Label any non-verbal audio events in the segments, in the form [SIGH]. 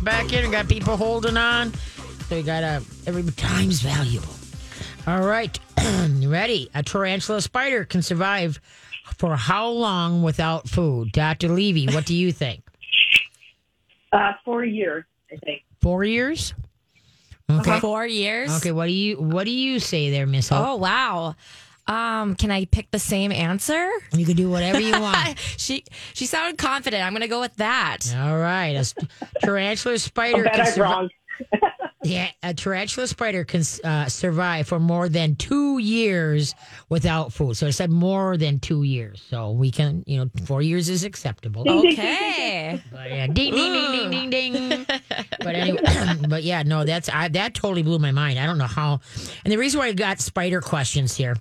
get back in. We got people holding on. So we got a every time's valuable. All right, [CLEARS THROAT] you ready? A tarantula spider can survive for how long without food? Dr. Levy, what do you [LAUGHS] think? Uh, four years, I think. Four years? Okay. Four years. Okay, what do you what do you say there, Miss Hope? Oh wow. Um, can I pick the same answer? You can do whatever you want. [LAUGHS] she she sounded confident. I'm gonna go with that. All right, a sp- tarantula I spider bet can I'm survi- wrong. [LAUGHS] Yeah, a tarantula spider can uh, survive for more than two years without food. So I said more than two years. So we can, you know, four years is acceptable. Okay. But yeah, ding, ding, ding, ding, ding, ding. [LAUGHS] But anyway, [CLEARS THROAT] but yeah, no, that's I, that totally blew my mind. I don't know how. And the reason why I got spider questions here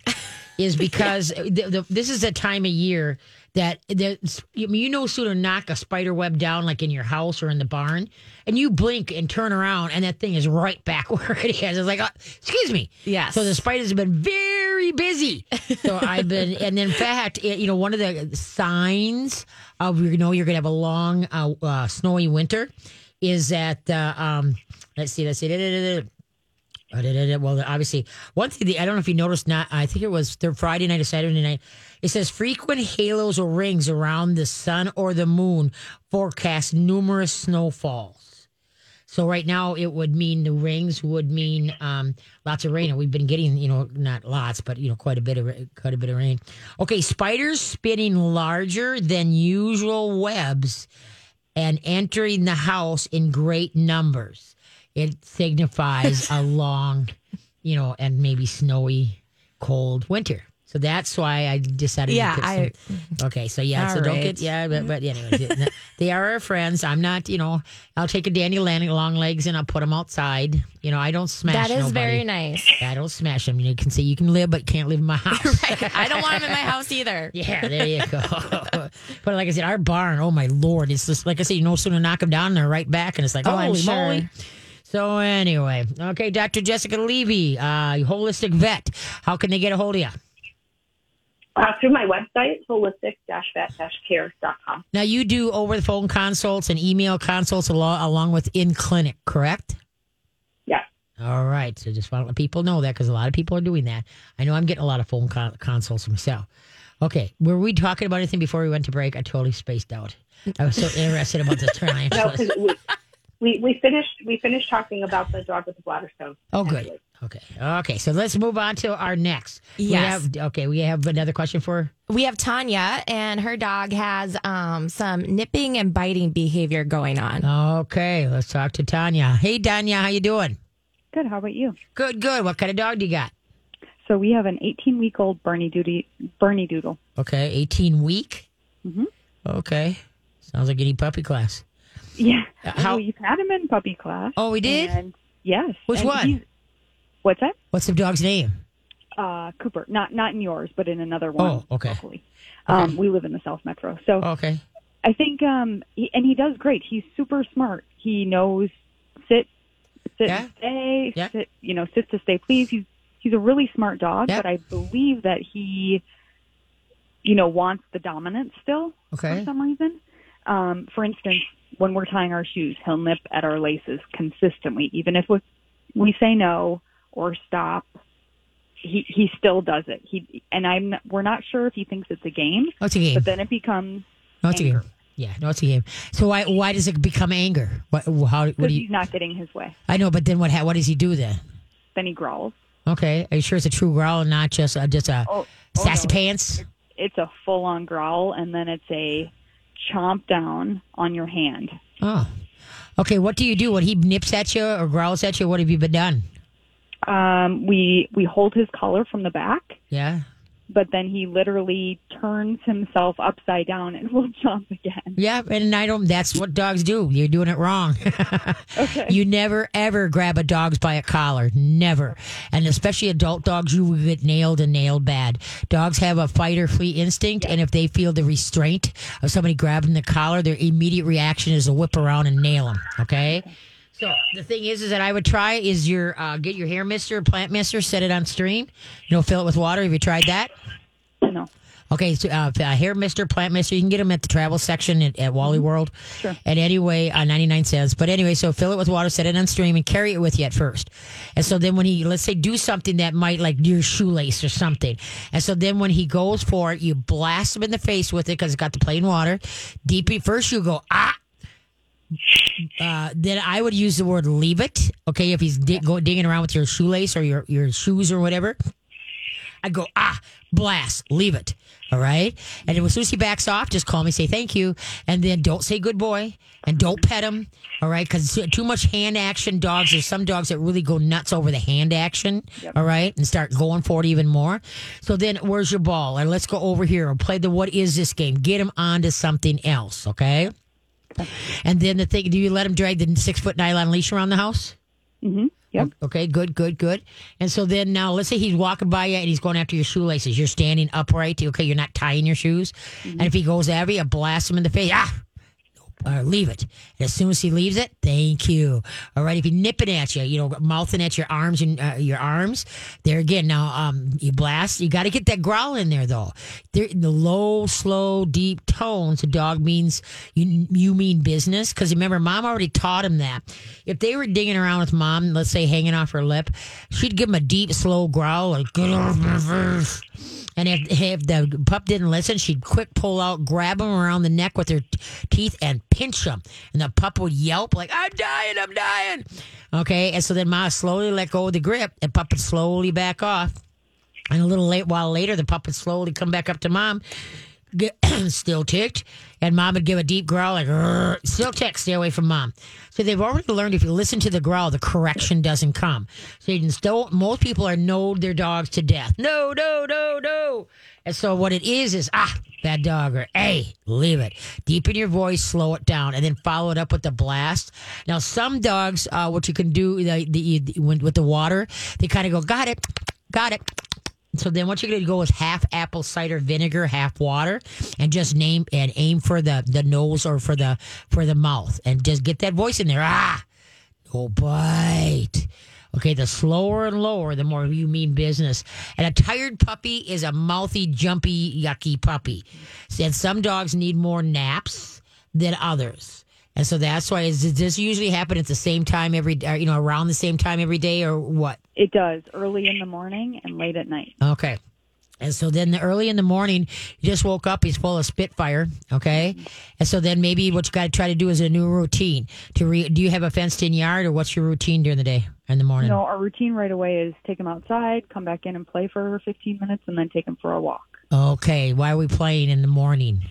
is because [LAUGHS] the, the, this is a time of year that the, you know sooner knock a spider web down like in your house or in the barn, and you blink and turn around, and that thing is right back [LAUGHS] where it is. It's like, uh, excuse me. Yes. So the spiders have been very busy. So I've been, and in fact, it, you know, one of the signs of you know you're gonna have a long uh, uh, snowy winter is that uh, um, let's see, let's see. Da. Well, obviously, one thing I don't know if you noticed. Not, I think it was the Friday night or Saturday night. It says frequent halos or rings around the sun or the moon forecast numerous snowfalls. So right now, it would mean the rings would mean um, lots of rain, and we've been getting, you know, not lots, but you know, quite a bit of quite a bit of rain. Okay, spiders spinning larger than usual webs and entering the house in great numbers. It signifies a [LAUGHS] long, you know, and maybe snowy, cold winter. So that's why I decided. Yeah, to put I- some- okay, so yeah, so All don't get yeah, but, but anyways, they are our friends. I'm not, you know, I'll take a Danny Landing long legs and I'll put them outside. You know, I don't smash. That is nobody. very nice. I don't smash them. You can say you can live, but can't live in my [LAUGHS] house. I don't want him in my house either. [LAUGHS] Yeah, there you go. but like I said, our barn, oh my lord, it's just like I said, you no sooner knock them down, they're right back, and it's like, Oh, I'm oh, holy sure. moly. So anyway, okay, Dr. Jessica Levy, uh, holistic vet. How can they get a hold of you? Uh, through my website, holistic-vet-care.com. Now you do over the phone consults and email consults along, along with in clinic, correct? Yeah. All right. So just want to let people know that because a lot of people are doing that. I know I'm getting a lot of phone con- consults myself. Okay. Were we talking about anything before we went to break? I totally spaced out. I was so [LAUGHS] interested about this turn. No, we, we, we finished we finished talking about the dog with the bladder stone. Oh, good. actually. Okay. Okay. So let's move on to our next. We Yes. have- okay. We have another question for. We have Tanya, and her dog has um, some nipping and biting behavior going on. Okay. Let's talk to Tanya. Hey, Tanya. How you doing? Good. How about you? Good. Good. What kind of dog do you got? So we have an 18 week old Bernie Doody, Bernedoodle. Okay. 18 week. Mhm. Okay. Sounds like any puppy class. Yeah. How- We've had him in puppy class. Oh, we did? And yes. Which and one? What's that? What's the dog's name? Uh, Cooper. Not not in yours, but in another one. Oh, okay. Locally. Um, we live in the South Metro, so Okay. I think um, he, and he does great. He's super smart. He knows sit, sit, Yeah. and stay. Yeah. Sit, you know, sit to stay. Please. He's he's a really smart dog, Yeah. but I believe that he, you know, wants the dominance still Okay. for some reason. Um, for instance, when we're tying our shoes, he'll nip at our laces consistently, even if we, we say no or stop. He he still does it. He and I'm we're not sure if he thinks it's a game, Oh, it's a game. but then it becomes No, it's a game. Yeah, no, it's a game. So why why does it become anger? What how what do you? he's not getting his way. I know, but then what ha- what does he do then? Then he growls. Okay, are you sure it's a true growl and not just uh, just a Oh, oh, sassy no. pants? It's a full on growl, and then it's a chomp down on your hand. Oh, okay. What do you do when he nips at you or growls at you? What have you been done? Um, we we hold his collar from the back, Yeah, but then he literally turns himself upside down and [LAUGHS] will jump again. yeah, and I don't. That's what dogs do. You're doing it wrong. [LAUGHS] Okay. You never ever grab a dog's by a collar. Never. And especially adult dogs, you will get nailed and nailed bad. Dogs have a fight or flee instinct, and if they feel the restraint of somebody grabbing the collar, their immediate reaction is to whip around and nail them. Okay. So the thing is, is that I would try is your uh, get your hair mister, plant mister, set it on stream. You know, fill it with water. Have you tried that? No. Okay, so uh, uh, hair mister, plant mister, you can get them at the travel section at, at Wally World. Sure. And anyway, uh, 99 cents. But anyway, so fill it with water, set it on stream, and carry it with you at first. And so then when he, let's say, do something that might like your shoelace or something. And so then when he goes for it, you blast him in the face with it because it's got the plain water. Deep, first you go, ah. Uh, then I would use the word leave it. Okay, if he's dig- go, digging around with your shoelace or your, your shoes or whatever, I'd go, ah, blast, leave it. All right. And then as soon as he backs off, just call me, say thank you. And then don't say good boy and don't pet him. All right. Because too much hand action dogs, there's some dogs that really go nuts over the hand action. All right. And start going for it even more. So then where's your ball? Or let's go over here or play the what is this game? Get him onto something else. Okay. And then the thing, do you let him drag the six foot nylon leash around the house? hmm Yep. Okay, good, good, good. And so then now let's say he's walking by you and he's going after your shoelaces. You're standing upright. Okay, you're not tying your shoes. And if he goes after you, blast him in the face. Ah! Uh, leave it. And as soon as he leaves it, thank you. All right. If he's nipping at you, you know, mouthing at your arms and uh, your arms, there again. Now, um, you blast. You got to get that growl in there, though. There, in the low, slow, deep tones, a dog means you you mean business. Because remember, mom already taught him that. If they were digging around with mom, let's say hanging off her lip, she'd give him a deep, slow growl, like "Get off my face." And if, if the pup didn't listen, she'd quick pull out, grab him around the neck with her t- teeth, and pinch him. And the pup would yelp like, "I'm dying, I'm dying." Okay, and so then Ma slowly let go of the grip, and pup would slowly back off. And a little late while later, the pup would slowly come back up to mom, [COUGHS] still ticked, and mom would give a deep growl like, still ticked, stay away from mom. So they've already learned if you listen to the growl, the correction doesn't come. So you can still, most people are know their dogs to death. No, no, no, no. And so what it is is, ah, bad dog, or hey, leave it. Deepen your voice, slow it down, and then follow it up with the blast. Now, some dogs, uh, what you can do the, the, the, with the water, they kind of go, got it, got it. So then what you're going to go is half apple cider vinegar, half water, and just name and aim for the the nose or for the for the mouth, and just get that voice in there. Ah, no bite. Okay, the slower and lower, the more you mean business. And a tired puppy is a mouthy, jumpy, yucky puppy. And some dogs need more naps than others. And so that's why does this usually happen at the same time every, you know, around the same time every day, or what? It does early in the morning and late at night. Okay. And so then the early in the morning, you just woke up, he's full of Spitfire. Okay. And so then maybe what you got to try to do is a new routine to re, do you have a fenced in yard or what's your routine during the day in the morning? You know, our routine right away is take him outside, come back in and play for 15 minutes, and then take him for a walk. Okay. Why are we playing in the morning?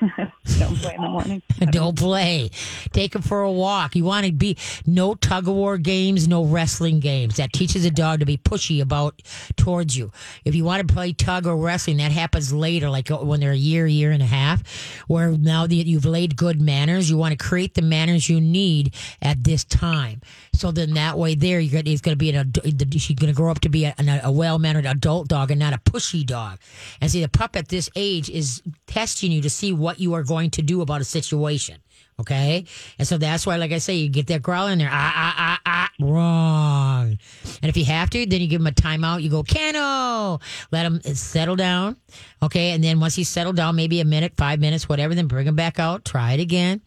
[LAUGHS] Don't play in the morning. [LAUGHS] Don't play. Take him for a walk. You want to be no tug of war games, no wrestling games. That teaches a dog to be pushy about towards you. If you want to play tug or wrestling, that happens later, like uh, when they're a year, year and a half, where now that you've laid good manners, you want to create the manners you need at this time. So then that way, there you're going to be an she's going to grow up to be a, a well mannered adult dog and not a pushy dog. And see, the pup at this age is testing you to see what you are going to do about a situation. Okay. And so that's why, like I say, you get that growl in there. Ah, ah, ah, ah, wrong. And if you have to, then you give him a timeout. You go, Cano, let him settle down. Okay. And then once he's settled down, maybe a minute, five minutes, whatever, then bring him back out, try it again.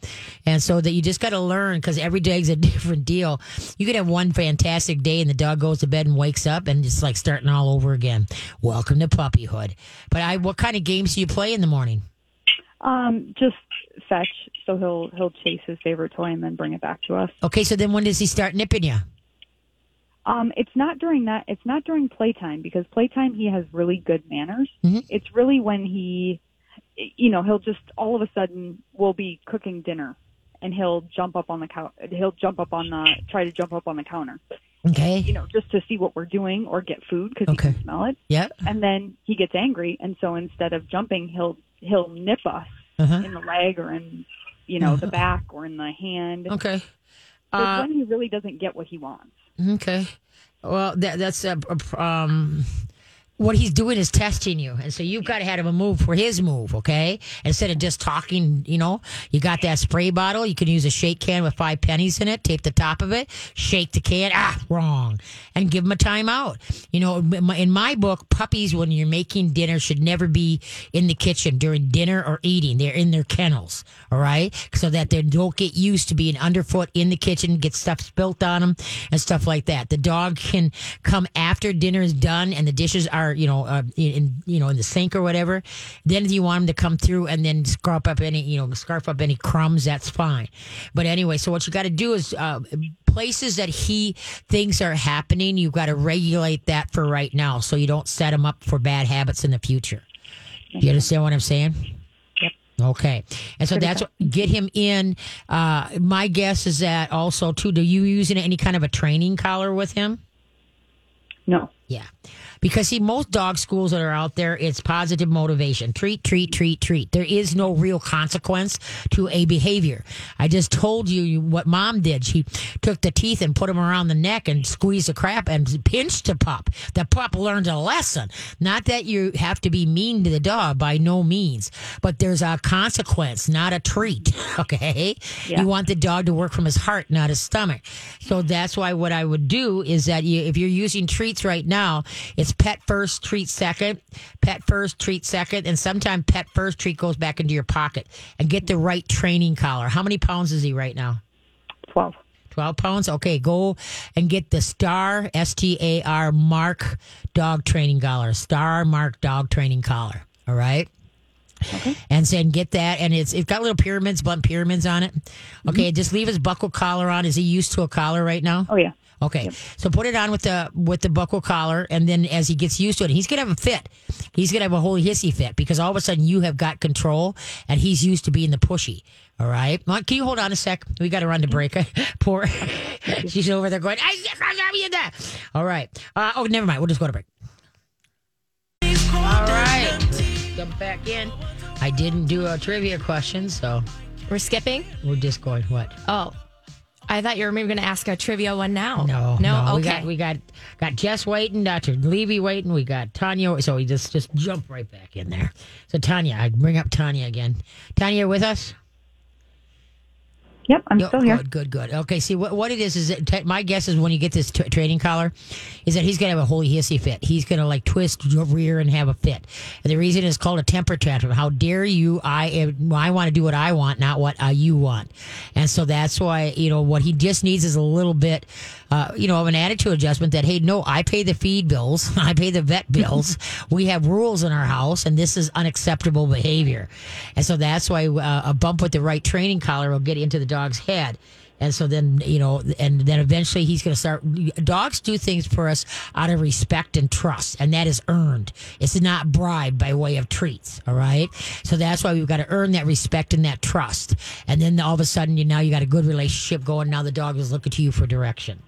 And so that you just got to learn because every day's a [LAUGHS] different deal. You could have one fantastic day and the dog goes to bed and wakes up and it's like starting all over again. Welcome to puppyhood. But I, what kind of games do you play in the morning? Um, just fetch. So he'll he'll chase his favorite toy and then bring it back to us. Okay. So then when does he start nipping you? Um, it's not during that. It's not during playtime because playtime he has really good manners. Mhm. It's really when he, you know, he'll just all of a sudden we'll be cooking dinner, and he'll jump up on the couch. He'll jump up on the try to jump up on the counter, Okay. you know, just to see what we're doing or get food because Okay. he can smell it. Yep. And then he gets angry, and so instead of jumping, he'll he'll nip us Uh-huh. in the leg or in, you know, the back or in the hand. Okay. Uh, when he really doesn't get what he wants. Okay. Well, that, that's a, a- um. What he's doing is testing you. And so you've got to have a move for his move, okay? Instead of just talking, you know, you got that spray bottle. You can use a shake can with five pennies in it, tape the top of it, shake the can, ah, wrong, and give him a timeout. You know, in my book, puppies, when you're making dinner, should never be in the kitchen during dinner or eating. They're in their kennels, all right? So that they don't get used to being underfoot in the kitchen, get stuff spilt on them and stuff like that. The dog can come after dinner is done and the dishes are you know, uh, in you know in the sink or whatever. Then if you want them to come through and then scarf up any you know scarf up any crumbs, that's fine. But anyway, so what you got to do is uh, places that he thinks are happening, you've got to regulate that for right now, so you don't set him up for bad habits in the future. You understand what I'm saying? Yep. Okay, and so that's what, get him in. Uh, my guess is that also too. Do you using any kind of a training collar with him? No. Yeah because see most dog schools that are out there it's positive motivation. Treat treat treat treat. There is no real consequence to a behavior. I just told you what mom did. She took the teeth and put them around the neck and squeezed the crap and pinched the pup. The pup learned a lesson. Not that you have to be mean to the dog by no means. But there's a consequence not a treat [LAUGHS] okay? Yeah. you want the dog to work from his heart not his stomach. So that's why what i would do is that you, if you're using treats right now it's it's pet first, treat second, pet first, treat second, and sometimes pet first, treat goes back into your pocket. And get the right training collar. How many pounds is he right now? 12. 12 pounds? Okay, go and get the Star, S T A R, Mark dog training collar. Star Mark dog training collar. All right? Okay. And then get that, and it's it's got little pyramids, blunt pyramids on it. Okay, mm-hmm. just leave his buckle collar on. Is he used to a collar right now? Oh yeah. Okay, yep. so put it on with the with the buckle collar, and then as he gets used to it, he's gonna have a fit. He's gonna have a holy hissy fit because all of a sudden you have got control, and he's used to being the pushy. All right, can you hold on a sec? We got to run to break. [LAUGHS] Poor, [LAUGHS] she's over there going. I, All right. Uh, oh, never mind. We'll just go to break. All right, jump back in. I didn't do a trivia question, so we're skipping. We're just going. What? Oh. I thought you were maybe going to ask a trivia one now. No, no, no. okay. We got we got got Jess waiting, Doctor Levy waiting. We got Tanya, so we just just jump right back in there. So Tanya, I bring up Tanya again. Tanya, with us? Yep, I'm still here. Good, good, good. Okay, see what what it is is that my guess is when you get this t- training collar, is that he's gonna have a holy hissy fit. He's gonna like twist your rear and have a fit. And the reason is called a temper tantrum. How dare you? I I want to do what I want, not what uh, you want. And so that's why you know what he just needs is a little bit, uh, you know, of an attitude adjustment. That hey, no, I pay the feed bills, [LAUGHS] I pay the vet bills. [LAUGHS] we have rules in our house, and this is unacceptable behavior. And so that's why uh, a bump with the right training collar will get into the dog's head. And so then, you know, and then eventually he's going to start. Dogs do things for us out of respect and trust, and that is earned. It's not bribed by way of treats. All right. So that's why we've got to earn that respect and that trust. And then all of a sudden, you now you got a good relationship going. Now the dog is looking to you for direction.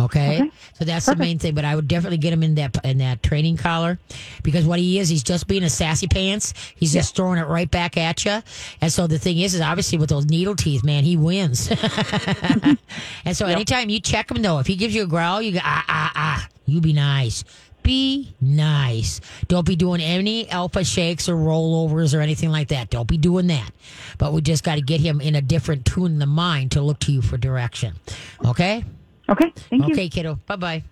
Okay? okay? So that's Perfect. the main thing. But I would definitely get him in that in that training collar because what he is, he's just being a sassy pants. He's just throwing it right back at you. And so the thing is, is obviously with those needle teeth, man, he wins. [LAUGHS] and so yep. anytime you check him though, if he gives you a growl, you go ah ah ah. You be nice. Be nice. Don't be doing any alpha shakes or rollovers or anything like that. Don't be doing that. But we just got to get him in a different tune in the mind to look to you for direction. Okay? Okay. Thank you. Okay, kiddo. Bye bye.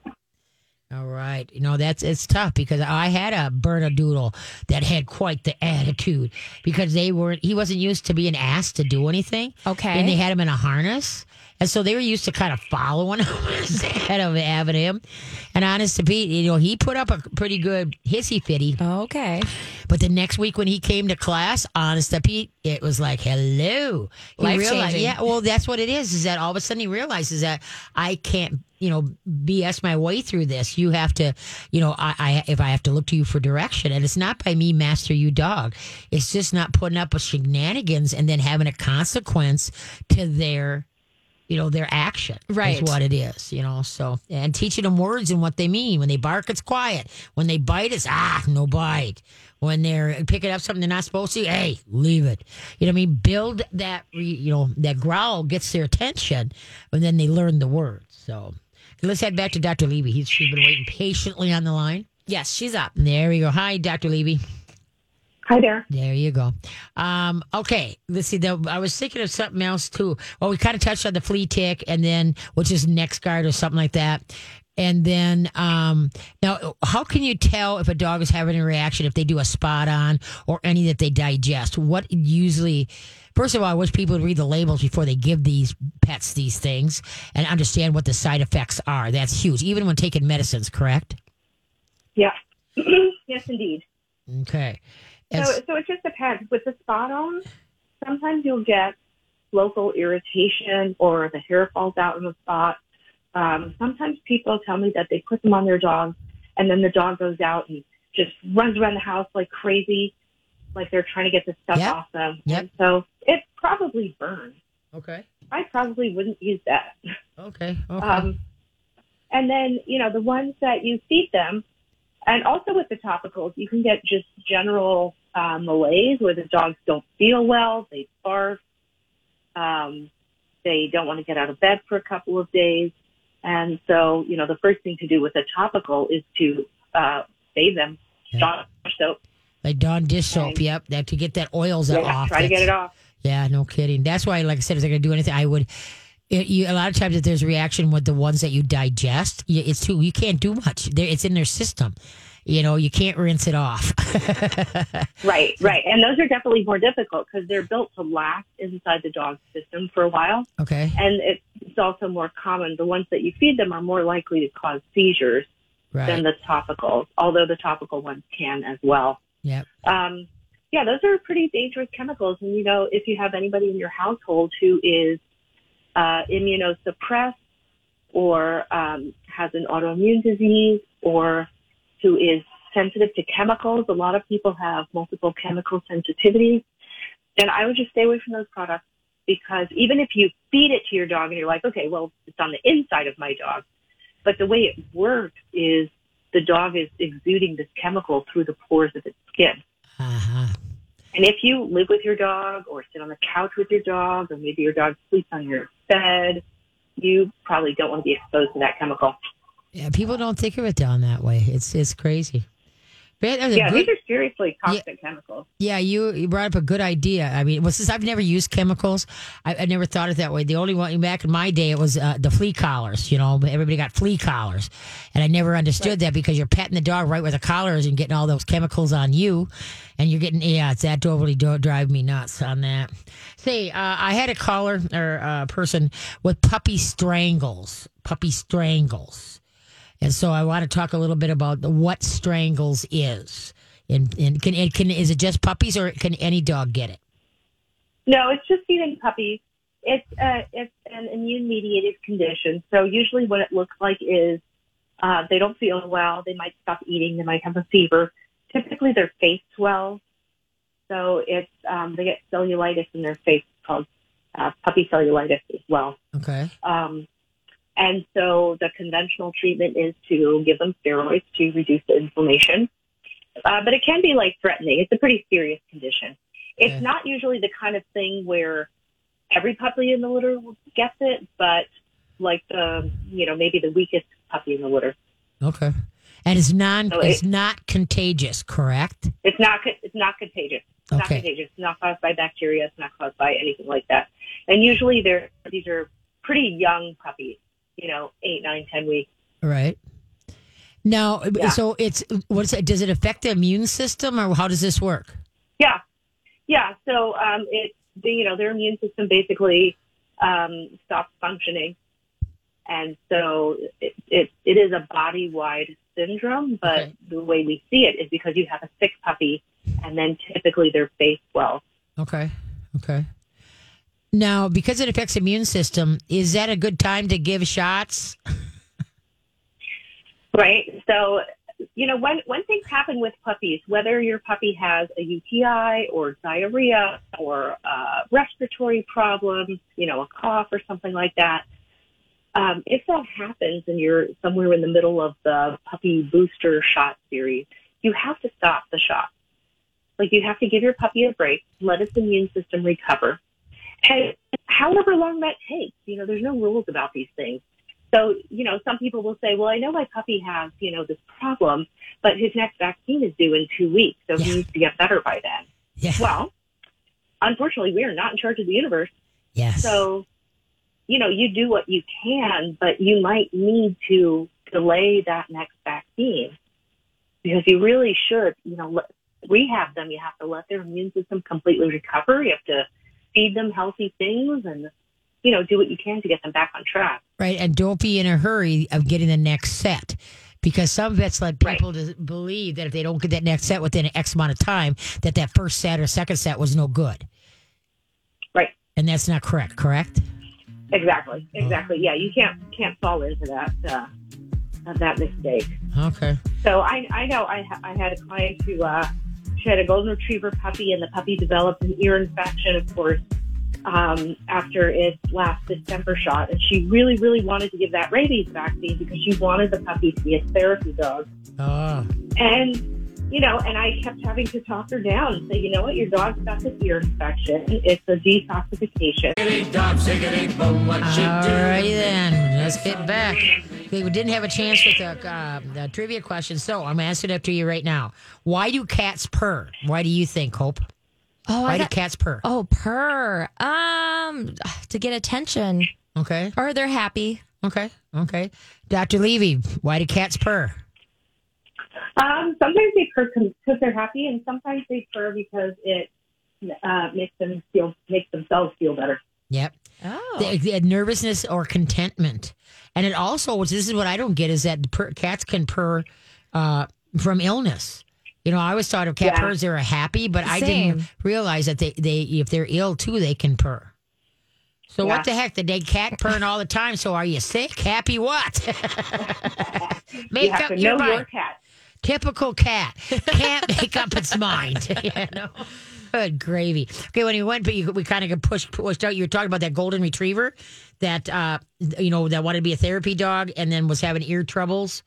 All right. You know, that's it's tough because I had a Bernedoodle that had quite the attitude because they weren't he wasn't used to being asked to do anything. Okay. And they had him in a harness. And so they were used to kind of following [LAUGHS] him instead of having him. And honest to Pete, you know, he put up a pretty good hissy fitty. Okay. But the next week when he came to class, honest to Pete, it was like, hello. Life changing. Yeah, well, that's what it is, is that all of a sudden he realizes that I can't, you know, BS my way through this. You have to, you know, I, I if I have to look to you for direction. And it's not by me, master you dog. It's just not putting up with shenanigans and then having a consequence to their you know their action right is what it is you know so and teaching them words and what they mean when they bark it's quiet when they bite it's ah no bite when they're picking up something they're not supposed to hey leave it you know what i mean build that you know that growl gets their attention and then they learn the words so let's head back to dr levy he's she's been waiting patiently on the line Yes, she's up. There we go. Hi, Dr. Levy. Hi there. There you go. Um, okay, let's see. The, I was thinking of something else too. Well, we kind of touched on the flea tick, and then which is NexGard or something like that. And then um, now, how can you tell if a dog is having a reaction if they do a spot on or any that they digest? What usually, first of all, I wish people would read the labels before they give these pets these things and understand what the side effects are. That's huge, even when taking medicines. Correct? Yeah. [CLEARS THROAT] yes, indeed. Okay. So, so it just depends. With the spot on, sometimes you'll get local irritation or the hair falls out in the spot. Um, sometimes people tell me that they put them on their dog and then the dog goes out and just runs around the house like crazy, like they're trying to get the stuff Yep. off them. Yep. And so it probably burns. okay. I probably wouldn't use that. Okay. [LAUGHS] Okay. Um, and then, you know, the ones that you feed them, and also with the topicals, you can get just general uh, malaise where the dogs don't feel well, they barf, um, they don't want to get out of bed for a couple of days. And so, you know, the first thing to do with a topical is to uh, bathe them, Dawn soap, like Dawn dish soap. Okay. Yep. That to get that oils yeah, off. try to get it off. Yeah, no kidding. That's why, like I said, if they're going to do anything, I would. It, you, a lot of times, if there's a reaction with the ones that you digest, you, it's too. You can't do much. They're, it's in their system. You know, you can't rinse it off. [LAUGHS] Right, right. And those are definitely more difficult because they're built to last inside the dog's system for a while. okay. and it's, it's also more common. The ones that you feed them are more likely to cause seizures Right. than the topicals, although the topical ones can as well. Yep. Um, yeah, those are pretty dangerous chemicals. And, you know, if you have anybody in your household who is uh, immunosuppressed or um, has an autoimmune disease or who is sensitive to chemicals, a lot of people have multiple chemical sensitivities, And I would just stay away from those products because even if you feed it to your dog and you're like, okay, well, it's on the inside of my dog, but the way it works is the dog is exuding this chemical through the pores of its skin. And if you live with your dog or sit on the couch with your dog or maybe your dog sleeps on your bed, you probably don't want to be exposed to that chemical. Yeah, people don't think of it down that way. It's it's crazy. But that was a Yeah, good- these are seriously toxic chemicals. Yeah, you, you brought up a good idea. I mean, well, since I've never used chemicals, I, I never thought it that way. The only one back in my day, it was uh, the flea collars. You know, everybody got flea collars, and I never understood that because you're petting the dog right where the collar is and getting all those chemicals on you, and you're getting yeah, it's that totally do- drive me nuts on that. Say, uh, I had a caller or uh, person with puppy strangles, puppy strangles. And so I want to talk a little bit about what strangles is. And, and can, and can is it just puppies or can any dog get it? No, it's just feeding puppies. It's uh, it's an immune mediated condition. So usually what it looks like is uh, they don't feel well. They might stop eating. They might have a fever. Typically their face swells. So it's um, they get cellulitis in their face called uh, puppy cellulitis as well. Okay. Um, and so the conventional treatment is to give them steroids to reduce the inflammation. Uh, but it can be life threatening. It's a pretty serious condition. It's Yeah. not usually the kind of thing where every puppy in the litter gets it, but like the, you know, maybe the weakest puppy in the litter. Okay. And it's non So it's it- not contagious, correct? It's not, it's not contagious. It's not contagious. It's not caused by bacteria. It's not caused by anything like that. And usually they're, these are pretty young puppies, you know, eight, nine, ten weeks. Right. Now, Yeah. so it's what is it? Does it affect the immune system, or how does this work? Yeah, yeah. So um, it, the, you know, their immune system basically um, stops functioning, and so it, it it is a body wide syndrome. But Okay. the way we see it is because you have a sick puppy, and then typically their face swells. Okay. Okay. Now, because it affects immune system, is that a good time to give shots? Right. So, you know, when, when things happen with puppies, whether your puppy has a UTI or diarrhea or uh, respiratory problems, you know, a cough or something like that, um, if that happens and you're somewhere in the middle of the puppy booster shot series, you have to stop the shot. Like you have to give your puppy a break, let its immune system recover. And however long that takes, you know, there's no rules about these things. So, you know, some people will say, well, I know my puppy has, you know, this problem, but his next vaccine is due in two weeks, so Yeah. he needs to get better by then. Yeah. Well, unfortunately, we are not in charge of the universe. yes. So, you know, you do what you can, but you might need to delay that next vaccine because you really should, you know, let, rehab them. You have to let their immune system completely recover. You have to feed them healthy things and, you know, do what you can to get them back on track. Right. And don't be in a hurry of getting the next set. Because some vets let people to believe that if they don't get that next set within X amount of time, that that first set or second set was no good. Right. And that's not correct, correct? Exactly. Exactly. Yeah. You can't, can't fall into that, uh, that mistake. Okay. So I, I know I, I had a client who, uh, she had a golden retriever puppy and the puppy developed an ear infection, of course, um, after its last distemper shot. And she really, really wanted to give that rabies vaccine because she wanted the puppy to be a therapy dog. Oh. And, you know, and I kept having to talk her down and say, you know what, your dog's got this ear infection. It's a detoxification. All righty then. Let's get back. Okay, we didn't have a chance with the, uh, the trivia question, so I'm asking it to you right now. Why do cats purr? Why do you think, Hope? Oh, Why I do cats purr? oh, purr. Um, to get attention, Okay. or they're happy. Okay. Okay. Dr. Levy, why do cats purr? Um, sometimes they purr because they're happy, and sometimes they purr because it uh, makes them feel makes themselves feel better. Yep. Oh, The, the nervousness or contentment. And it also, which this is what I don't get, is that purr, cats can purr uh, from illness. You know, I always thought of cat Yeah. purrs they were happy, but I didn't realize that they, they if they're ill too, they can purr. So Yeah. what the heck? The day cat purring all the time. So are you sick? Happy what? [LAUGHS] [LAUGHS] Make you have up to your know mind. your cat. Typical cat can't make up its mind. [LAUGHS] you know? Good gravy. Okay, when you went, but you, we kind of pushed pushed out. You were talking about that golden retriever that uh, you know that wanted to be a therapy dog and then was having ear troubles,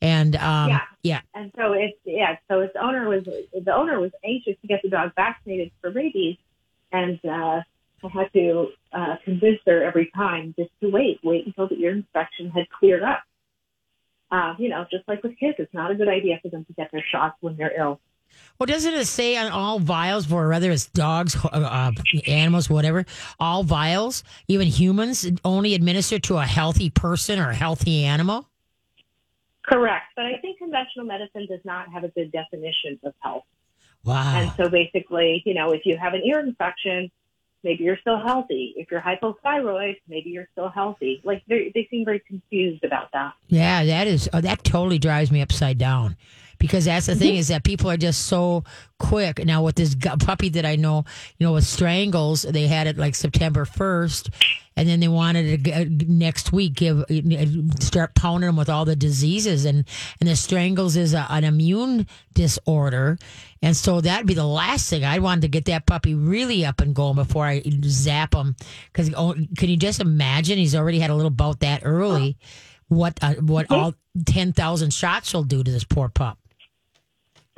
and um, Yeah. yeah, And so it's yeah, so its owner was the owner was anxious to get the dog vaccinated for rabies, and uh, I had to uh, convince her every time just to wait, wait until the ear infection had cleared up. Uh, you know, just like with kids, it's not a good idea for them to get their shots when they're ill. Well, doesn't it say on all vials, for whether it's dogs, uh, uh, animals, whatever, all vials, even humans, only administered to a healthy person or a healthy animal? Correct, but I think conventional medicine does not have a good definition of health. Wow. And so basically, you know, if you have an ear infection, maybe you're still healthy. If you're hypothyroid, maybe you're still healthy. Like they they seem very confused about that. Yeah, that is oh, that totally drives me upside down. Because that's the thing is that people are just so quick. Now with this puppy that I know, you know, with strangles, they had it like September first, and then they wanted to g- uh, next week give uh, uh, start pounding them with all the diseases, and and the strangles is a, an immune disorder, and so that'd be the last thing I'd wanted to get that puppy really up and going before I zap him. Because oh, can you just imagine? He's already had a little bout that early. What uh, what all ten thousand shots will do to this poor pup?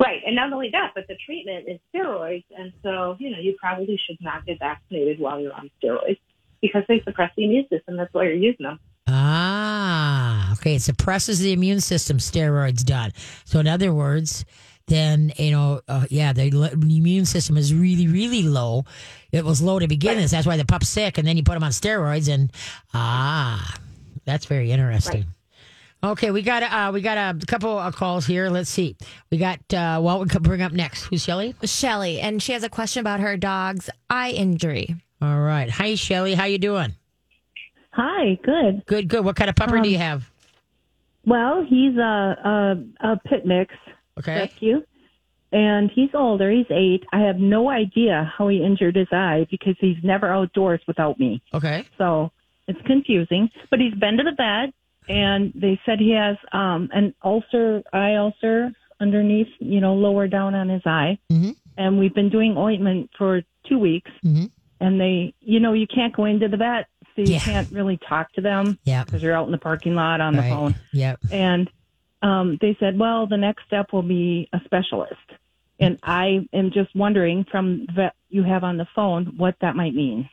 Right. And not only that, but the treatment is steroids. And so, you know, you probably should not get vaccinated while you're on steroids because they suppress the immune system. That's why you're using them. Ah, okay. It suppresses the immune system. Steroids done. So in other words, then you know, uh, yeah, the, the immune system is really, really low. It was low to begin with. That's why the pup's sick, and then you put him on steroids, and ah, that's very interesting. Okay, we got uh, we got a couple of calls here. Let's see. We got uh, well, we can bring up next. Who's Shelly? Shelly, and she has a question about her dog's eye injury. All right. Hi, Shelly. How you doing? Hi, good. Good, good. What kind of pupper do you have? Well, he's a a, a pit mix Okay. rescue, and he's older. He's eight. I have no idea how he injured his eye because he's never outdoors without me. Okay. So it's confusing. But he's been to the vet, and they said he has um an ulcer, eye ulcer underneath, you know, lower down on his eye. Mhm. And we've been doing ointment for two weeks. Mhm. And they, you know, you can't go into the vet, so you Yeah. can't really talk to them Yeah. because you're out in the parking lot on the phone. Yep. And um, they said, well, the next step will be a specialist. And I am just wondering from the vet you have on the phone what that might mean.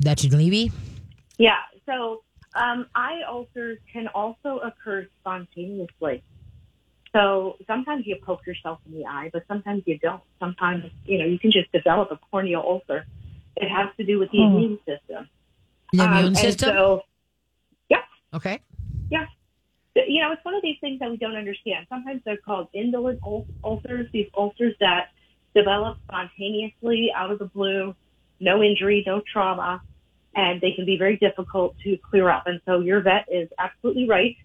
That's your Levy? Yeah. So um, eye ulcers can also occur spontaneously. So sometimes you poke yourself in the eye, but sometimes you don't. Sometimes, you know, you can just develop a corneal ulcer. It has to do with the Hmm. immune system. The Um, immune system. so, yeah. okay. Yeah. You know, it's one of these things that we don't understand. Sometimes they're called indolent ul- ulcers, these ulcers that develop spontaneously out of the blue, no injury, no trauma, and they can be very difficult to clear up. And so your vet is absolutely right.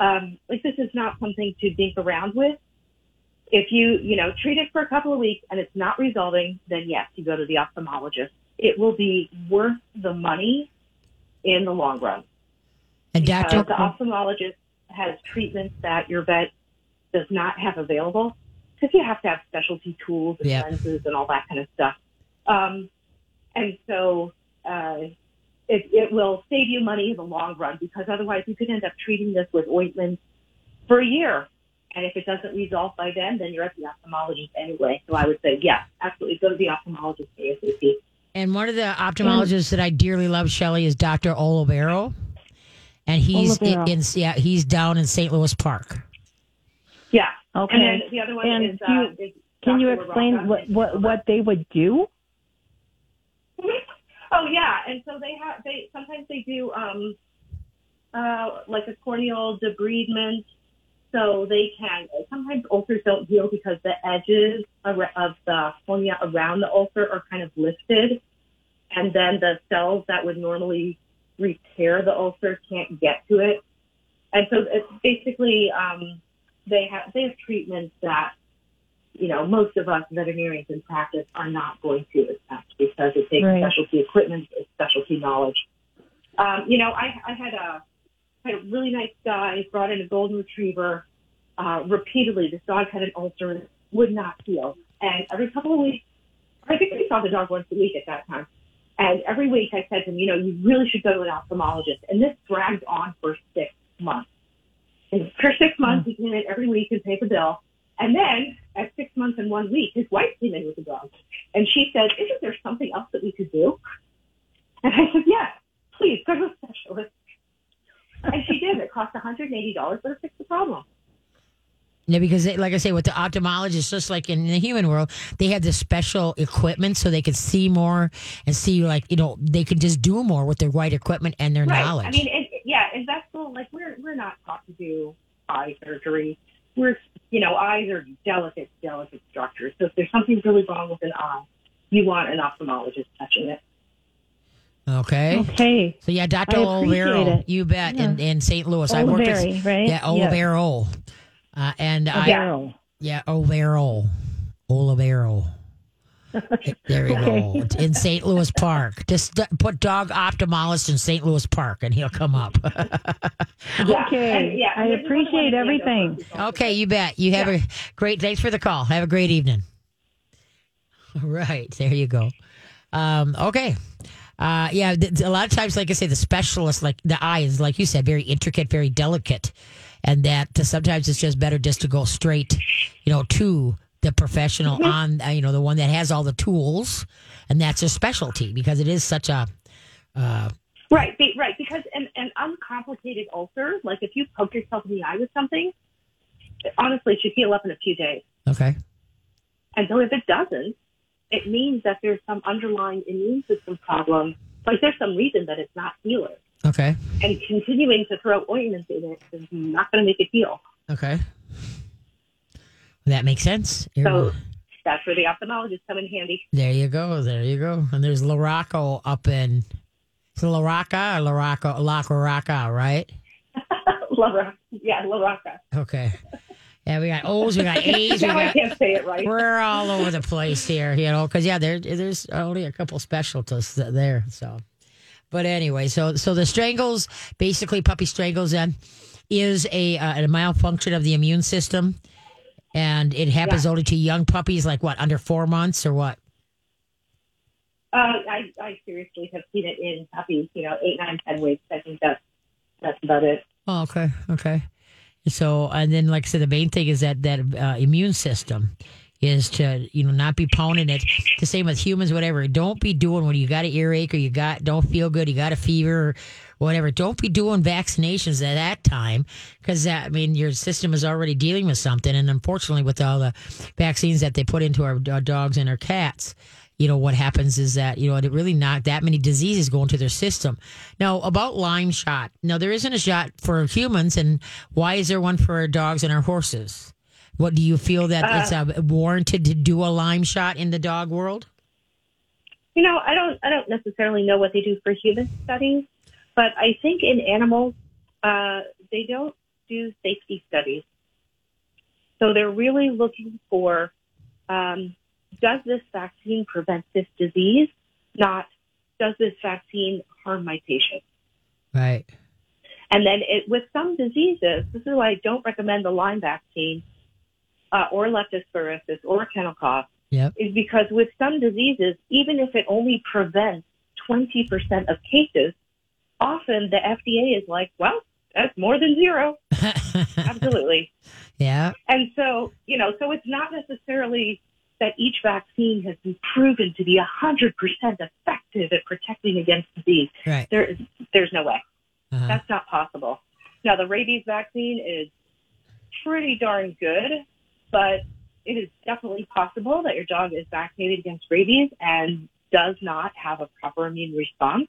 Um, like this is not something to dink around with. If you, you know, treat it for a couple of weeks and it's not resolving, then yes, you go to the ophthalmologist. It will be worth the money in the long run And doctor, the ophthalmologist has treatments that your vet does not have available because you have to have specialty tools and Yeah. lenses and all that kind of stuff. Um, and so uh, it, it will save you money in the long run because otherwise you could end up treating this with ointments for a year. And if it doesn't resolve by then, then you're at the ophthalmologist anyway. So I would say, yeah, absolutely go to the ophthalmologist ASAP. and one of the ophthalmologists that I dearly love, Shelley, is Doctor Olivero, and he's in, Olivero. in yeah, he's down in St. Louis Park. Yeah. Okay. And then the other one And is, you- uh, is Can you explain LaRocca. what, what, what they would do? Oh yeah, and so they have they sometimes they do um uh like a corneal debridement, so they can sometimes ulcers don't heal because the edges of the cornea around the ulcer are kind of lifted, and then the cells that would normally repair the ulcer can't get to it, and so it's basically um they have they have treatments that you know, most of us veterinarians in practice are not going to accept because it takes Right. specialty equipment, it's specialty knowledge. Um, you know, I, I had a had a really nice guy brought in a golden retriever. Uh, repeatedly, this dog had an ulcer and would not heal, and every couple of weeks, I think we saw the dog once a week at that time. And every week, I said to him, you know, you really should go to an ophthalmologist. And this dragged on for six months. And for six months, he came in every week and paid the bill. And then at six months and one week, his wife came in with the dog. And she said, isn't there something else that we could do? And I said, yes, please go to a specialist. And she did. It cost $180, but it fixed the problem. Yeah, because they, like I say, with the ophthalmologists, just like in the human world, they have this special equipment so they can see more and see like you know they can just do more with their right equipment and their Right. knowledge. I mean, it, yeah, and that's the, like, we're, we're not taught to do eye surgery. We're, you know, eyes are delicate, delicate structures. So if there's something really wrong with an eye, you want an ophthalmologist touching it. okay. Okay. So yeah, Doctor I Olivero, you bet, in, in St. Louis, I worked at Oliveri, right? yeah Olivero, uh, and I Olivero. yeah Olivero, Olivero. There you go. In St. Louis Park. Just put dog ophthalmologist in St. Louis Park and he'll come up. [LAUGHS] Yeah. Okay. Yeah, I and there's another one appreciate everything. Okay, you bet. You have a great. Thanks for the call. Have a great evening. [LAUGHS] All right, there you go. Um, okay. Uh, yeah, th- a lot of times, like I say, the specialist, like the eye is, like you said, very intricate, very delicate, and that uh, sometimes it's just better just to go straight, you know, to the professional on, uh, you know, the one that has all the tools, and that's a specialty because it is such a. Uh, Right, be, right. Because an, an uncomplicated ulcer, like if you poke yourself in the eye with something, honestly, it should heal up in a few days. okay. And so if it doesn't, it means that there's some underlying immune system problem. Like there's some reason that it's not healing. Okay. And continuing to throw ointments in it is not going to make it heal. Okay. That makes sense. You're- So that's where the ophthalmologists come in handy. There you go. There you go. And there's Laraco up in. Is it Laraca or Laraco? La Caraca, right? [LAUGHS] La yeah, La Rocca. Okay. Yeah, we got O's, we got [LAUGHS] A's, we Now I got. can't say it right. We're all over the place here, you know, because yeah, there there's only a couple specialists there. So, but anyway, so so the strangles, basically puppy strangles, then is a uh, a malfunction of the immune system, and it happens only to young puppies, like what under four months or what? Uh, I, I seriously have seen it in puppies, you know, eight, nine, ten weeks. I think that's, that's about it. Oh, okay, okay. So, and then, like I said, the main thing is that that uh, immune system, is to you know not be pounding it. The same with humans, whatever. Don't be doing when you got an earache or you got don't feel good, you got a fever. Or, Whatever. Don't be doing vaccinations at that time because I mean your system is already dealing with something, and unfortunately, with all the vaccines that they put into our, our dogs and our cats, you know what happens is that you know it really not that many diseases go into their system now about lyme shot now there isn't a shot for humans and why is there one for our dogs and our horses what do you feel that it's uh, warranted to do a lyme shot in the dog world You know, I don't I don't necessarily know what they do for human studies, but I think in animals uh, they don't do safety studies. So they're really looking for um, does this vaccine prevent this disease, not does this vaccine harm my patient. right And then it, with some diseases, this is why I don't recommend the Lyme vaccine uh, or leptospirosis or kennel cough, yep is because with some diseases, even if it only prevents 20% of cases, often the FDA is like, well, that's more than zero. [LAUGHS] Absolutely. yeah And so, you know, so it's not necessarily that each vaccine has been proven to be 100% effective at protecting against disease. right There is, there's no way. uh-huh. That's not possible. Now, the rabies vaccine is pretty darn good, but it is definitely possible that your dog is vaccinated against rabies and does not have a proper immune response.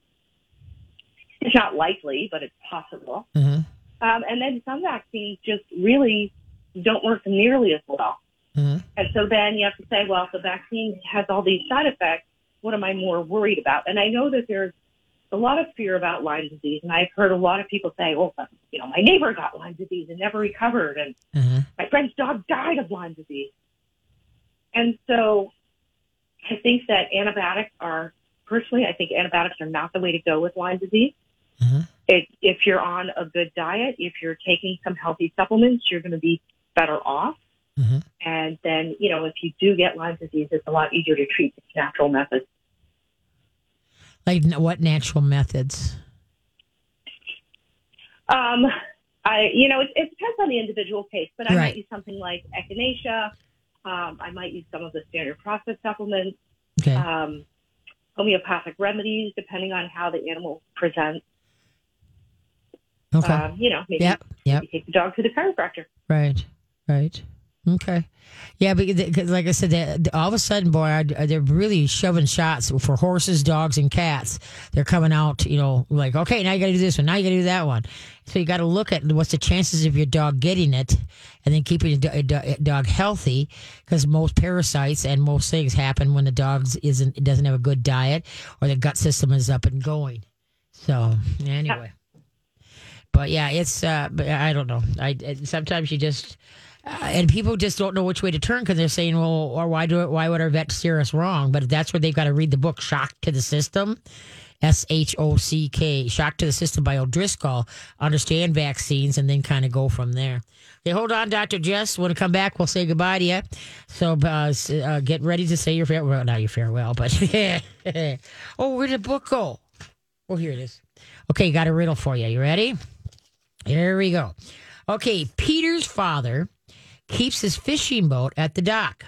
It's not likely, but it's possible. uh-huh. Um, and then some vaccines just really don't work nearly as well. Uh-huh. And so then you have to say, well, if the vaccine has all these side effects, what am I more worried about? And I know that there's a lot of fear about Lyme disease, and I've heard a lot of people say, "Oh, you know, my neighbor got Lyme disease and never recovered, and Uh-huh. my friend's dog died of Lyme disease." And so, I think that antibiotics are personally, I think antibiotics are not the way to go with Lyme disease. Uh-huh. It, if you're on a good diet, if you're taking some healthy supplements, you're going to be better off. Uh-huh. And then, you know, if you do get Lyme disease, it's a lot easier to treat with natural methods. Like what natural methods Um, I, you know, it, it depends on the individual case, but I Right. might use something like echinacea. Um, I might use some of the standard process supplements, okay um, homeopathic remedies, depending on how the animal presents. okay Um, you know, maybe, yep yep maybe take the dog to the chiropractor. Right, right. Okay. Yeah, but 'cause like I said, they, all of a sudden, boy, I, they're really shoving shots for horses, dogs, and cats. They're coming out, you know, like, okay, now you got to do this one, now you got to do that one. So you got to look at what's the chances of your dog getting it, and then keeping your do- do- dog healthy, because most parasites and most things happen when the dog isn't doesn't have a good diet or the gut system is up and going. So anyway. But yeah, it's uh, I don't know. I sometimes you just uh, and people just don't know which way to turn because they're saying, well, or why do it? Why would our vet steer us wrong? But that's where they've got to read the book "Shock to the System," S H O C K, "Shock to the System" by O'Driscoll. Understand vaccines and then kind of go from there. Okay, hold on, Doctor Jess. When we come back, we'll say goodbye to you. So uh, uh, get ready to say your farewell. Well, not your farewell, but [LAUGHS] oh, where did the book go? Oh, here it is. Okay, got a riddle for you. You ready? Here we go. Okay, Peter's father keeps his fishing boat at the dock.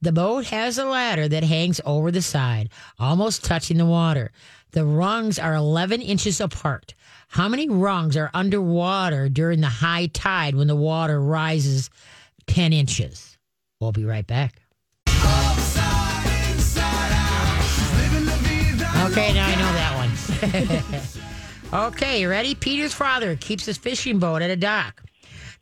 The boat has a ladder that hangs over the side, almost touching the water. The rungs are 11 inches apart. How many rungs are underwater during the high tide when the water rises 10 inches? We'll be right back. Okay, now I know that one. [LAUGHS] okay, ready? Peter's father keeps his fishing boat at a dock.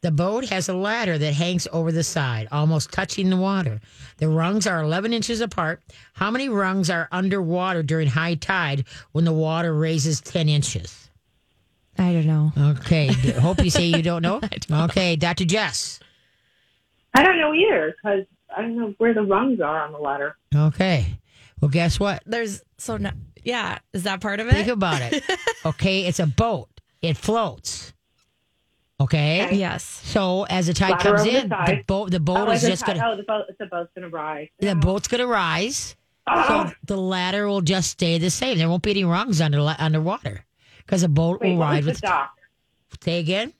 The boat has a ladder that hangs over the side, almost touching the water. The rungs are 11 inches apart. How many rungs are underwater during high tide when the water raises 10 inches? I don't know. Okay, [LAUGHS] hope you say you don't know. [LAUGHS] Okay, Dr. Jess. I don't know either because I don't know where the rungs are on the ladder. Okay, well, guess what? There's so no, yeah. Is that part of it? Think about it. [LAUGHS] Okay, it's a boat, it floats. Okay? Yes. So as the tide Ladder comes over the in, the boat the boat oh, is just gonna oh, the boat, the boat's gonna rise. the boat's gonna rise. Oh, So uh-huh. the ladder will just stay the same. There won't be any rungs under underwater because the boat wait, will what ride with. the dock? Say again.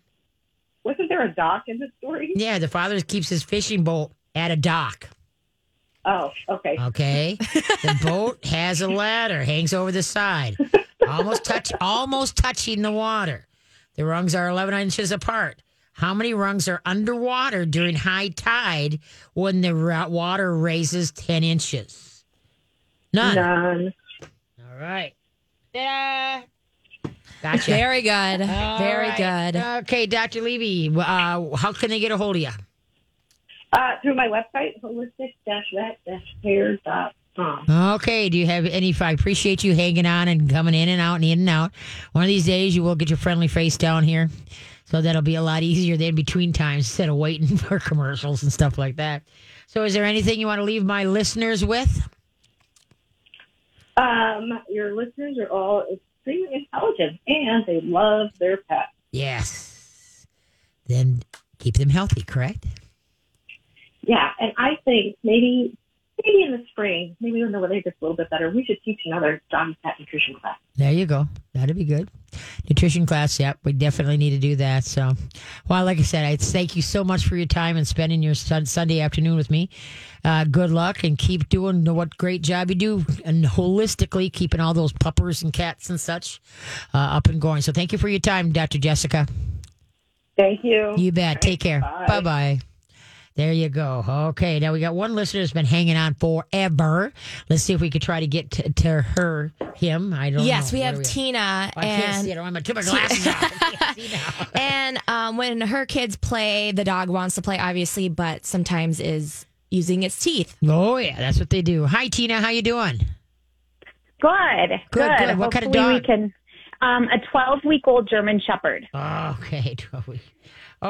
Wasn't there a dock in the story? Yeah, the father keeps his fishing boat at a dock. Oh, okay. Okay. [LAUGHS] the boat has a ladder, hangs over the side, almost touch, almost touching the water. The rungs are 11 inches apart. How many rungs are underwater during high tide when the water raises 10 inches? None. None. All right. Ta-da. Gotcha. Very good. All Very right. good. Okay, Dr. Levy, uh, how can they get a hold of you? Uh, through my website, holistic-vet-care.com. Okay. Do you have any? I appreciate you hanging on and coming in and out and in and out. One of these days, you will get your friendly face down here. So that'll be a lot easier than between times instead of waiting [LAUGHS] for commercials and stuff like that. So, is there anything you want to leave my listeners with? Um, your listeners are all extremely intelligent and they love their pets. Yes. Then keep them healthy, correct? Yeah, and I think maybe maybe in the spring, maybe when the weather gets a little bit better, we should teach another dog and cat nutrition class. There you go. That'd be good. Nutrition class, yep. We definitely need to do that. So, well, like I said, I thank you so much for your time and spending your sun- Sunday afternoon with me. Uh, good luck and keep doing what great job you do and holistically keeping all those puppers and cats and such uh, up and going. So, thank you for your time, Dr. Jessica. Thank you. You bet. Take care. Bye bye. There you go. Okay, now we got one listener that's been hanging on forever. Let's see if we could try to get to, to her, him. I don't know. Yes, we What have do Tina I can't and see it. I'm going to put my [LAUGHS] glasses on. I can't see [LAUGHS] and um, when her kids play, the dog wants to play, obviously, but sometimes is using its teeth. Oh yeah, that's what they do. Hi Tina, how you doing? Good. Good, good. What kind of dog? We can, um, a [LAUGHS] 12 week old German Shepherd. Oh, okay, twelve weeks.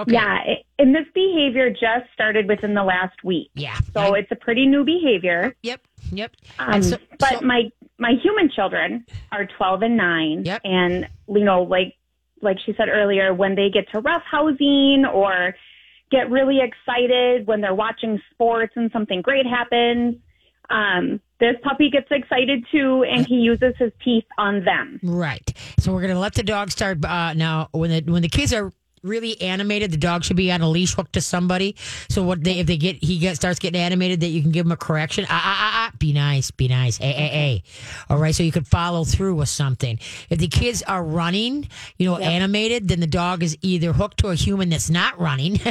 Okay. Yeah. It, and this behavior just started within the last week. Yeah. So I- it's a pretty new behavior. yep. Yep. Um, so- but so- my, my human children are 12 and 9. Yep. And, you know, like, like she said earlier, when they get to rough housing or get really excited when they're watching sports and something great happens, um, this puppy gets excited too, and he uses his teeth on them. Right. So we're gonna let the dog start uh, now. When the when the kids are really animated, the dog should be on a leash hooked to somebody. So what they if they get he get starts getting animated, that you can give him a correction. Ah ah ah ah. Be nice. Be nice. Hey hey hey. All right. So you could follow through with something. If the kids are running, you know, animated, then the dog is either hooked to a human that's not running. [LAUGHS]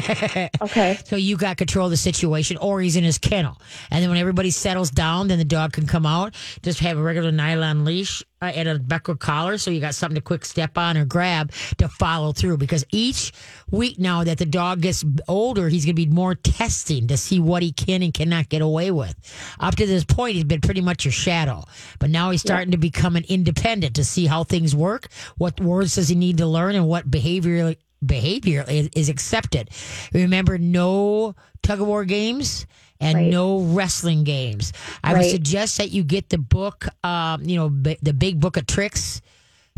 Okay. So you got control of the situation, or he's in his kennel. And then when everybody settles down, then the dog can come out. Just have a regular nylon leash and a buckle collar, so you got something to quick step on or grab to follow through. Because each week now that the dog gets older, he's going to be more testing to see what he can and cannot get away with. Up to this point, he's been pretty much your shadow, but now he's starting to become an independent to see how things work. What words does he need to learn, and what behavior behavior is, is accepted. Remember, no tug of war games and Right. no wrestling games. I would suggest that you get the book, um, you know, b- the big book of tricks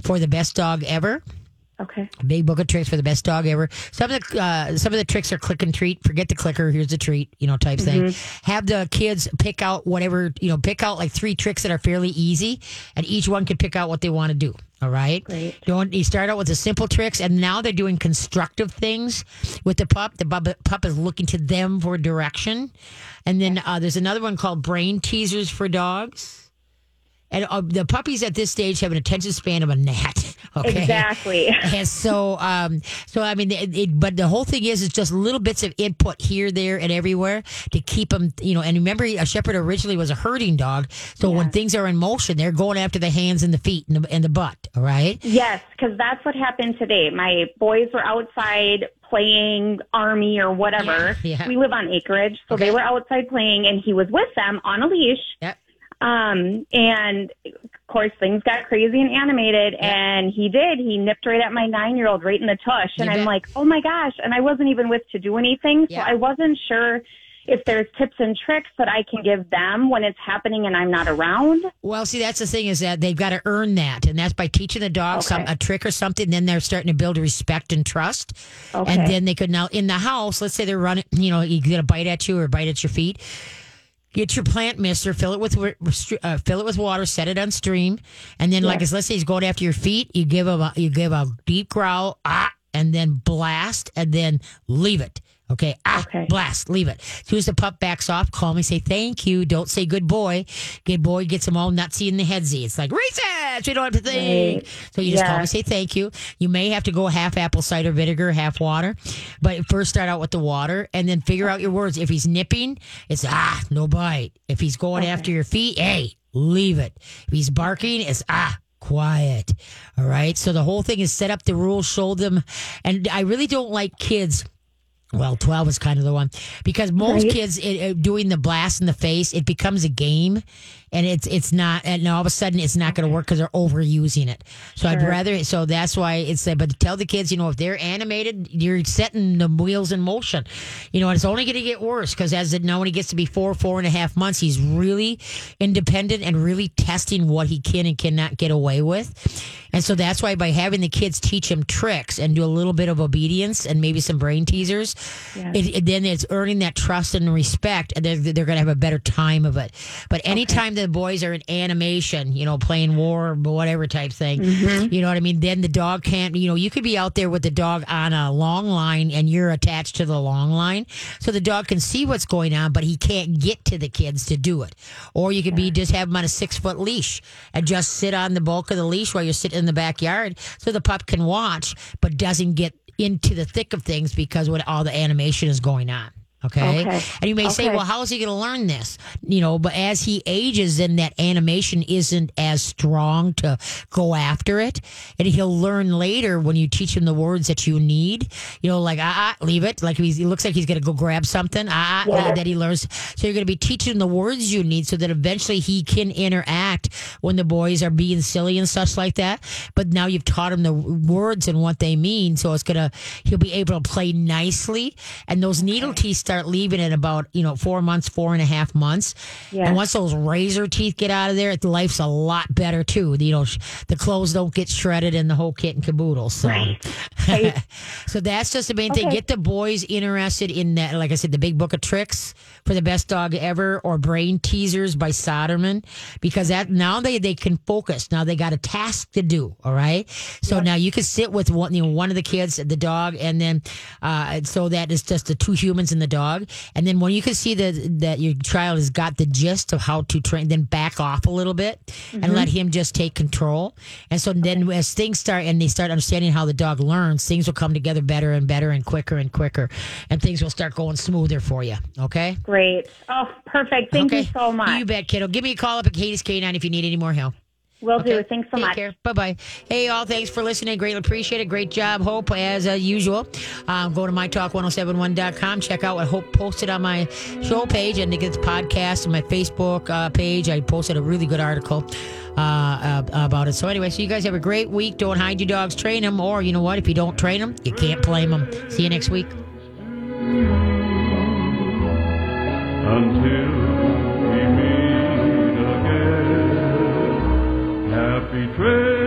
for the best dog ever. Okay. Big book of tricks for the best dog ever. Some of the uh, some of the tricks are click and treat. Forget the clicker. Here's the treat. You know, type thing. Have the kids pick out whatever you know. Pick out like three tricks that are fairly easy, and each one can pick out what they want to do. All right. Great. Don't you start out with the simple tricks, and now they're doing constructive things with the pup. The bub- pup is looking to them for direction, and then uh, there's another one called brain teasers for dogs. And uh, the puppies at this stage have an attention span of a gnat. [LAUGHS] Okay. Exactly. [LAUGHS] And so, um, so I mean, it, it, but the whole thing is, it's just little bits of input here, there, and everywhere to keep them, you know. And remember, a shepherd originally was a herding dog, so when things are in motion, they're going after the hands and the feet and the, and the butt. All right. Yes, because that's what happened today. My boys were outside playing army or whatever. Yeah, yeah. We live on acreage, so Okay. they were outside playing, and he was with them on a leash. Yep. Um, and of course, things got crazy and animated, and he did. He nipped right at my nine year old right in the tush, and You I'm bet. like, oh my gosh! And I wasn't even with to do anything, so Yeah. I wasn't sure if there's tips and tricks that I can give them when it's happening and I'm not around. Well, see, that's the thing is that they've got to earn that, and that's by teaching the dog some a trick or something. Then they're starting to build respect and trust, Okay. and then they could now in the house. Let's say they're running, you know, you get a bite at you or a bite at your feet. Get your plant mister, fill it with uh, fill it with water, set it on stream, and then like as let's say he's going after your feet, you give him a you give a deep growl, ah, and then blast, and then leave it. Okay. Ah, Okay. blast. Leave it. As soon as the pup backs off, call me, say thank you. Don't say good boy. Good boy gets them all nutsy in the headsy. It's like recess. We don't have to think. Right. So you just call me, say thank you. You may have to go half apple cider vinegar, half water. But first start out with the water and then figure out your words. If he's nipping, it's ah, no bite. If he's going after your feet, hey, leave it. If he's barking, it's ah, quiet. All right. So the whole thing is set up the rules, show them. And I really don't like kids. Well, 12 is kind of the one because most Right. kids it, it, doing the blast in the face, it becomes a game and it's, it's not, and all of a sudden it's not going to work because they're overusing it. So I'd rather, so that's why it's, uh, but tell the kids, you know, if they're animated, you're setting the wheels in motion, you know, and it's only going to get worse because as it now when he gets to be four, four and a half months, he's really independent and really testing what he can and cannot get away with. And so that's why by having the kids teach him tricks and do a little bit of obedience and maybe some brain teasers, it, it- then it's earning that trust and respect, and they're, they're going to have a better time of it. But anytime the boys are in animation, you know, playing war or whatever type thing, mm-hmm. you know what I mean? Then the dog can't, you know, you could be out there with the dog on a long line and you're attached to the long line. So the dog can see what's going on, but he can't get to the kids to do it. Or you could be just have him on a six foot leash and just sit on the bulk of the leash while you're sitting in the backyard so the pup can watch, but doesn't get into the thick of things because when all the animation is going on. Okay. Okay. And you may say, well, how is he going to learn this? You know, but as he ages, then that animation isn't as strong to go after it. And he'll learn later when you teach him the words that you need, you know, like, ah, ah leave it. Like he's, he looks like he's going to go grab something. Ah, ah, that he learns. So you're going to be teaching the words you need so that eventually he can interact when the boys are being silly and such like that. But now you've taught him the words and what they mean. So it's going to, he'll be able to play nicely. And those needle teeth start leaving in about, you know, four months, four and a half months. And once those razor teeth get out of there, life's a lot better too. You know, the clothes don't get shredded and the whole kit and caboodle. So, Right. [LAUGHS] so that's just the main thing. Get the boys interested in that. Like I said, the big book of tricks for the best dog ever or brain teasers by Soderman because that now they, they can focus. Now they got a task to do. All right. So now you can sit with one, you know, one of the kids, the dog, and then, uh, so that is just the two humans and the dog. And then when you can see that, that your child has got the gist of how to train, then back off a little bit and let him just take control. And so then as things start and they start understanding how the dog learns, things will come together better and better and quicker and quicker. And things will start going smoother for you. Okay. Great. Oh, perfect. Thank okay. you so much. You bet, kiddo. Give me a call up at Katie's K9 if you need any more help. Will do. Thanks so Take much. care. Bye bye. Hey, all. Thanks for listening. Greatly appreciate it. Great job, Hope, as uh, usual. Um, go to mytalk1071.com. Check out what Hope posted on my show page and to get the podcast and my Facebook uh, page. I posted a really good article uh, uh, about it. So, anyway, so you guys have a great week. Don't hide your dogs. Train them. Or, you know what? If you don't train them, you can't blame them. See you next week. until we